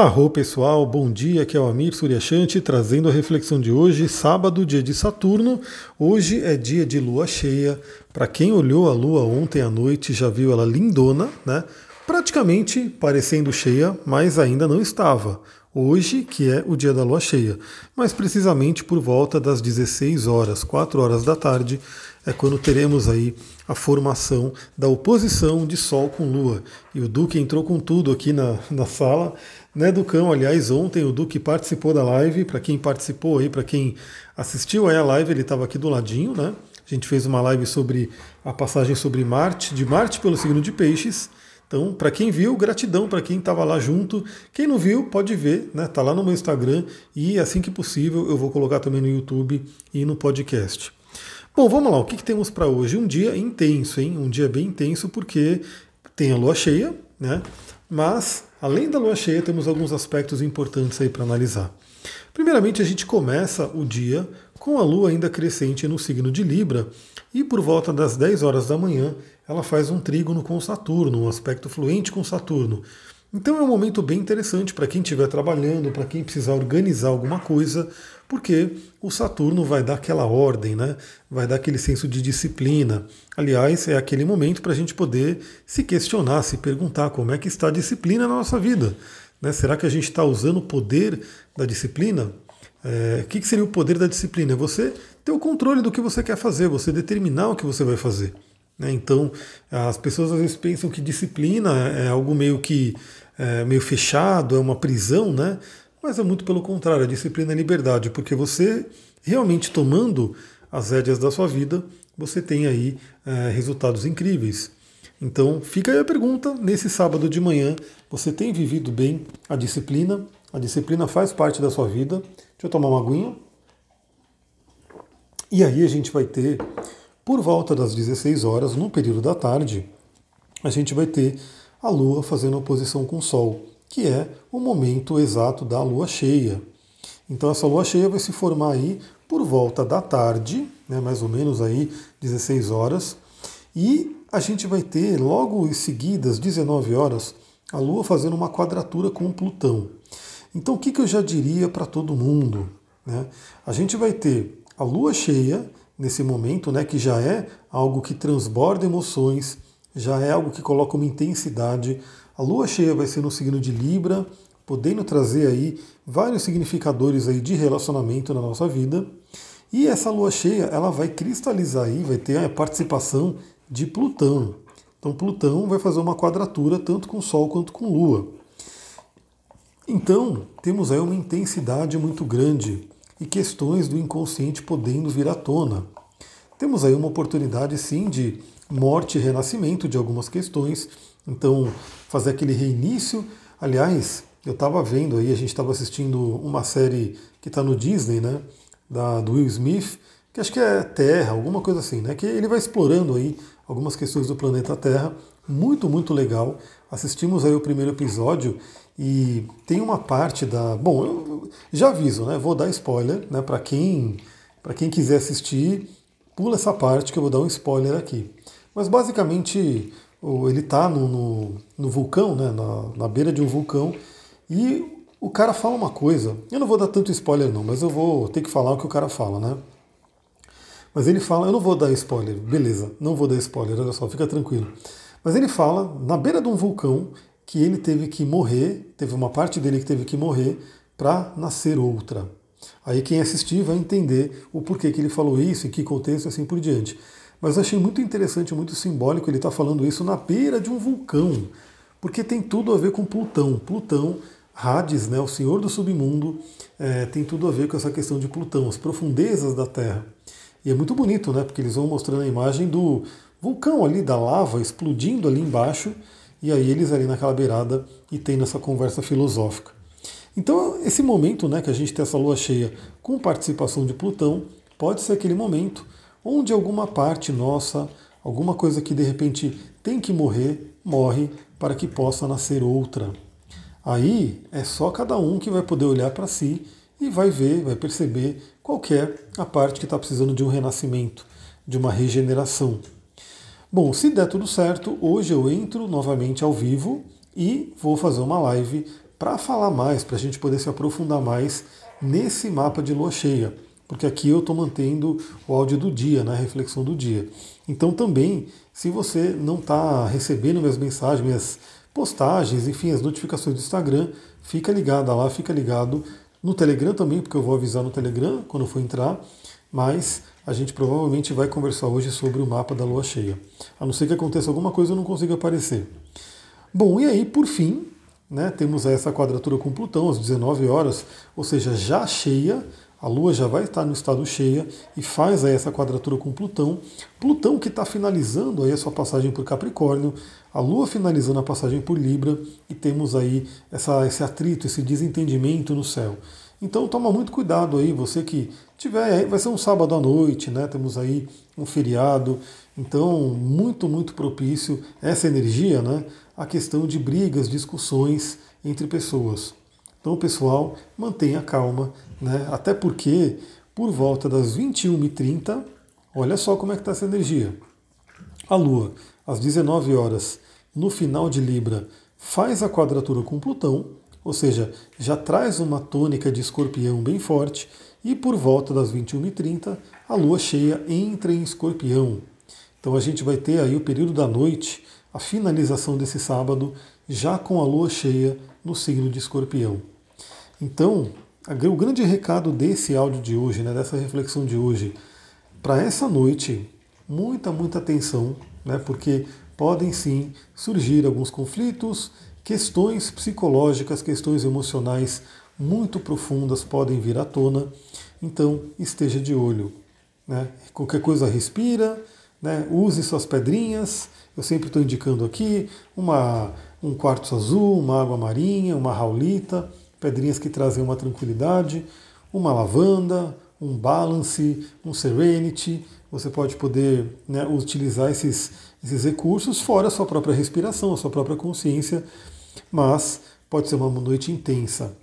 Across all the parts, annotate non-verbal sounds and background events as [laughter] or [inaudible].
Arro pessoal, bom dia, aqui é o Amir Suryashanti trazendo a reflexão de hoje, sábado, dia de Saturno. Hoje é dia de lua cheia. Para quem olhou a lua ontem à noite já viu ela lindona, né? Praticamente parecendo cheia, mas ainda não estava. Hoje, que é o dia da lua cheia, mas precisamente por volta das 16 horas, 4 horas da tarde, é quando teremos aí a formação da oposição de Sol com Lua. E o Duque entrou com tudo aqui na, na sala, né, Ducão? Aliás, ontem o Duque participou da live, para quem participou aí, para quem assistiu aí a live, ele estava aqui do ladinho, né? A gente fez uma live sobre a passagem sobre Marte, de Marte pelo signo de Peixes. Então, para quem viu, gratidão para quem estava lá junto. Quem não viu, pode ver, né? Tá lá no meu Instagram e assim que possível eu vou colocar também no YouTube e no podcast. Bom, vamos lá. O que, que temos para hoje? Um dia intenso, hein? Um dia bem intenso porque tem a lua cheia, né? Mas, além da lua cheia, temos alguns aspectos importantes aí para analisar. Primeiramente, a gente começa o dia com a lua ainda crescente no signo de Libra e por volta das 10 horas da manhã ela faz um trígono com Saturno, um aspecto fluente com Saturno. Então é um momento bem interessante para quem estiver trabalhando, para quem precisar organizar alguma coisa, porque o Saturno vai dar aquela ordem, né? vai dar aquele senso de disciplina. Aliás, é aquele momento para a gente poder se questionar, se perguntar como é que está a disciplina na nossa vida. Né? Será que a gente está usando o poder da disciplina? É, o que, seria o poder da disciplina? É você ter o controle do que você quer fazer, você determinar o que você vai fazer. Né? Então, as pessoas às vezes pensam que disciplina é algo meio que é, meio fechado, é uma prisão, né? Mas é muito pelo contrário, a disciplina é liberdade, porque você realmente tomando as rédeas da sua vida, você tem aí é, resultados incríveis. Então, fica aí a pergunta: nesse sábado de manhã, você tem vivido bem a disciplina? A disciplina faz parte da sua vida. Deixa eu tomar uma aguinha. E aí a gente vai ter por volta das 16 horas, no período da tarde, a gente vai ter a Lua fazendo oposição com o Sol, que é o momento exato da Lua cheia. Então essa Lua cheia vai se formar aí por volta da tarde, né, mais ou menos aí 16 horas, e a gente vai ter logo em seguida, às 19 horas, a Lua fazendo uma quadratura com Plutão. Então o que, que eu já diria para todo mundo? Né? A gente vai ter a Lua cheia nesse momento, né, que já é algo que transborda emoções, já é algo que coloca uma intensidade. A lua cheia vai ser no signo de Libra, podendo trazer aí vários significadores aí de relacionamento na nossa vida. E essa lua cheia, ela vai cristalizar aí, vai ter a participação de Plutão. Então Plutão vai fazer uma quadratura tanto com Sol quanto com Lua. Então, temos aí uma intensidade muito grande e questões do inconsciente podendo vir à tona. Temos aí uma oportunidade sim de morte e renascimento de algumas questões, então fazer aquele reinício. Aliás, eu estava vendo aí, a gente estava assistindo uma série que está no Disney, né, da, do Will Smith, que acho que é Terra, alguma coisa assim, né, que ele vai explorando aí algumas questões do planeta Terra, muito, muito legal. Assistimos aí o primeiro episódio e tem uma parte da. Bom, eu já aviso, né? Vou dar spoiler, né? Para quem, quem quiser assistir, pula essa parte que eu vou dar um spoiler aqui. Mas basicamente ele está no, no, no, vulcão, né? Na, na beira de um vulcão, e o cara fala uma coisa. Eu não vou dar tanto spoiler, não, mas eu vou ter que falar o que o cara fala, né? Mas ele fala, eu não vou dar spoiler, beleza, não vou dar spoiler, olha só, fica tranquilo. Mas ele fala, na beira de um vulcão, que ele teve que morrer, teve uma parte dele que teve que morrer para nascer outra. Aí quem assistir vai entender o porquê que ele falou isso, em que contexto e assim por diante. Mas eu achei muito interessante, muito simbólico ele estar tá falando isso na beira de um vulcão, porque tem tudo a ver com Plutão. Plutão, Hades, né, o senhor do submundo, é, tem tudo a ver com essa questão de Plutão, as profundezas da Terra. E é muito bonito, né, porque eles vão mostrando a imagem do vulcão ali, da lava explodindo ali embaixo, e aí eles ali naquela beirada e tendo essa conversa filosófica. Então, esse momento né, que a gente tem essa lua cheia com participação de Plutão, pode ser aquele momento onde alguma parte nossa, alguma coisa que de repente tem que morrer, morre para que possa nascer outra. Aí é só cada um que vai poder olhar para si e vai ver, vai perceber qual é a parte que está precisando de um renascimento, de uma regeneração. Bom, se der tudo certo, hoje eu entro novamente ao vivo e vou fazer uma live para falar mais, para a gente poder se aprofundar mais nesse mapa de lua cheia, porque aqui eu estou mantendo o áudio do dia, né, a reflexão do dia. Então também, se você não está recebendo minhas mensagens, minhas postagens, enfim, as notificações do Instagram, fica ligado lá, fica ligado no Telegram também, porque eu vou avisar no Telegram quando for entrar, mas a gente provavelmente vai conversar hoje sobre o mapa da lua cheia. A não ser que aconteça alguma coisa eu não consiga aparecer. Bom, e aí, por fim, né, temos essa quadratura com Plutão às 19 horas, ou seja, já cheia, a Lua já vai estar no estado cheia e faz aí essa quadratura com Plutão. Plutão que está finalizando aí a sua passagem por Capricórnio, a Lua finalizando a passagem por Libra e temos aí essa, esse atrito, esse desentendimento no céu. Então toma muito cuidado aí, você que tiver, vai ser um sábado à noite, né? Temos aí um feriado, então muito, muito propício essa energia, né? A questão de brigas, discussões entre pessoas. Então, pessoal, mantenha calma, né? Até porque por volta das 21h30, olha só como é que está essa energia. A Lua, às 19 horas, no final de Libra, faz a quadratura com Plutão, ou seja, já traz uma tônica de escorpião bem forte, e por volta das 21h30 a lua cheia entra em escorpião. Então a gente vai ter aí o período da noite, a finalização desse sábado, já com a lua cheia no signo de escorpião. Então, o grande recado desse áudio de hoje, né, dessa reflexão de hoje, para essa noite, muita, muita atenção, né, porque podem sim surgir alguns conflitos, Questões psicológicas, questões emocionais muito profundas podem vir à tona, então esteja de olho. Né? Qualquer coisa respira, né? use suas pedrinhas. Eu sempre estou indicando aqui uma, um quartzo azul, uma água marinha, uma raulita, pedrinhas que trazem uma tranquilidade, uma lavanda, um balance, um serenity. Você pode poder né, utilizar esses, esses recursos fora a sua própria respiração, a sua própria consciência mas pode ser uma noite intensa.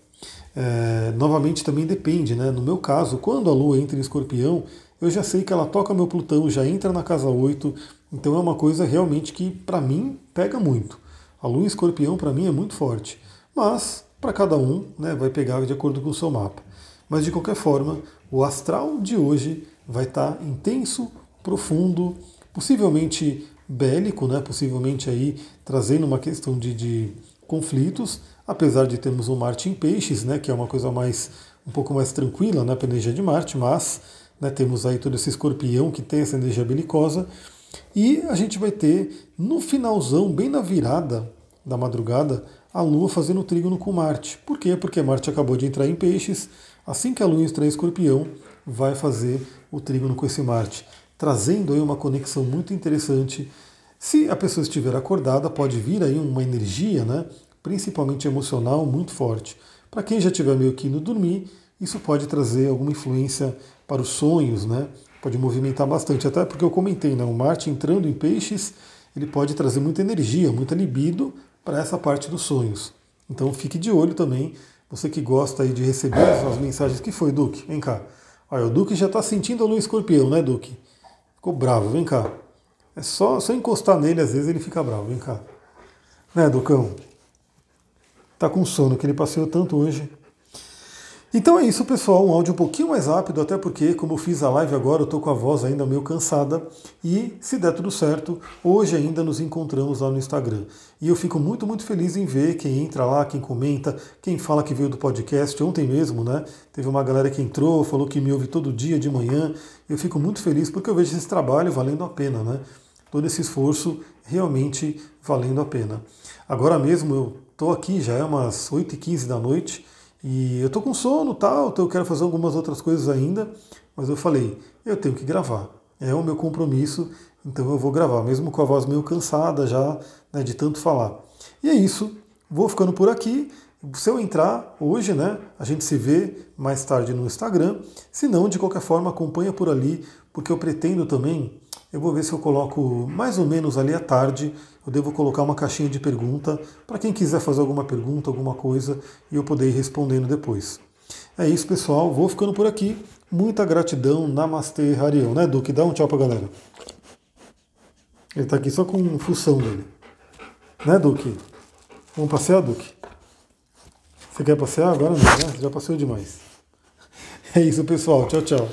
É, novamente também depende, né? No meu caso, quando a Lua entra em escorpião, eu já sei que ela toca meu Plutão, já entra na casa 8, então é uma coisa realmente que para mim pega muito. A Lua em escorpião para mim é muito forte, mas para cada um né, vai pegar de acordo com o seu mapa. Mas de qualquer forma, o astral de hoje vai estar tá intenso, profundo, possivelmente bélico, né, possivelmente aí trazendo uma questão de, de conflitos, apesar de termos um Marte em Peixes, né, que é uma coisa mais um pouco mais tranquila né, para energia de Marte, mas né, temos aí todo esse escorpião que tem essa energia belicosa. E a gente vai ter no finalzão, bem na virada da madrugada, a Lua fazendo trígono com Marte. Por quê? Porque Marte acabou de entrar em Peixes. Assim que a Lua entrar em Escorpião, vai fazer o trígono com esse Marte, trazendo aí uma conexão muito interessante se a pessoa estiver acordada, pode vir aí uma energia, né, principalmente emocional, muito forte. Para quem já estiver meio que no dormir, isso pode trazer alguma influência para os sonhos, né? Pode movimentar bastante, até porque eu comentei, né? O Marte entrando em peixes, ele pode trazer muita energia, muita libido para essa parte dos sonhos. Então fique de olho também, você que gosta aí de receber as mensagens. que foi, Duque? Vem cá. Olha, o Duque já está sentindo a lua escorpião, né, Duque? Ficou bravo, vem cá. É só, só encostar nele, às vezes ele fica bravo. Vem cá. Né, Ducão? Tá com sono, que ele passeou tanto hoje. Então é isso, pessoal. Um áudio um pouquinho mais rápido, até porque, como eu fiz a live agora, eu tô com a voz ainda meio cansada. E, se der tudo certo, hoje ainda nos encontramos lá no Instagram. E eu fico muito, muito feliz em ver quem entra lá, quem comenta, quem fala que veio do podcast. Ontem mesmo, né? Teve uma galera que entrou, falou que me ouve todo dia de manhã. Eu fico muito feliz porque eu vejo esse trabalho valendo a pena, né? todo esse esforço realmente valendo a pena. Agora mesmo eu estou aqui, já é umas 8h15 da noite, e eu estou com sono tal, então eu quero fazer algumas outras coisas ainda, mas eu falei, eu tenho que gravar. É o meu compromisso, então eu vou gravar, mesmo com a voz meio cansada já né, de tanto falar. E é isso, vou ficando por aqui. Se eu entrar hoje, né, a gente se vê mais tarde no Instagram. Se não, de qualquer forma, acompanha por ali, porque eu pretendo também eu vou ver se eu coloco mais ou menos ali à tarde. Eu devo colocar uma caixinha de pergunta para quem quiser fazer alguma pergunta, alguma coisa e eu poder ir respondendo depois. É isso, pessoal. Vou ficando por aqui. Muita gratidão. Namastê, Harion. Né, Duque? Dá um tchau pra galera. Ele está aqui só com função dele. Né, Duque? Vamos passear, Duque? Você quer passear agora? Não, né? Já passeou demais. [laughs] É isso, pessoal. Tchau, tchau.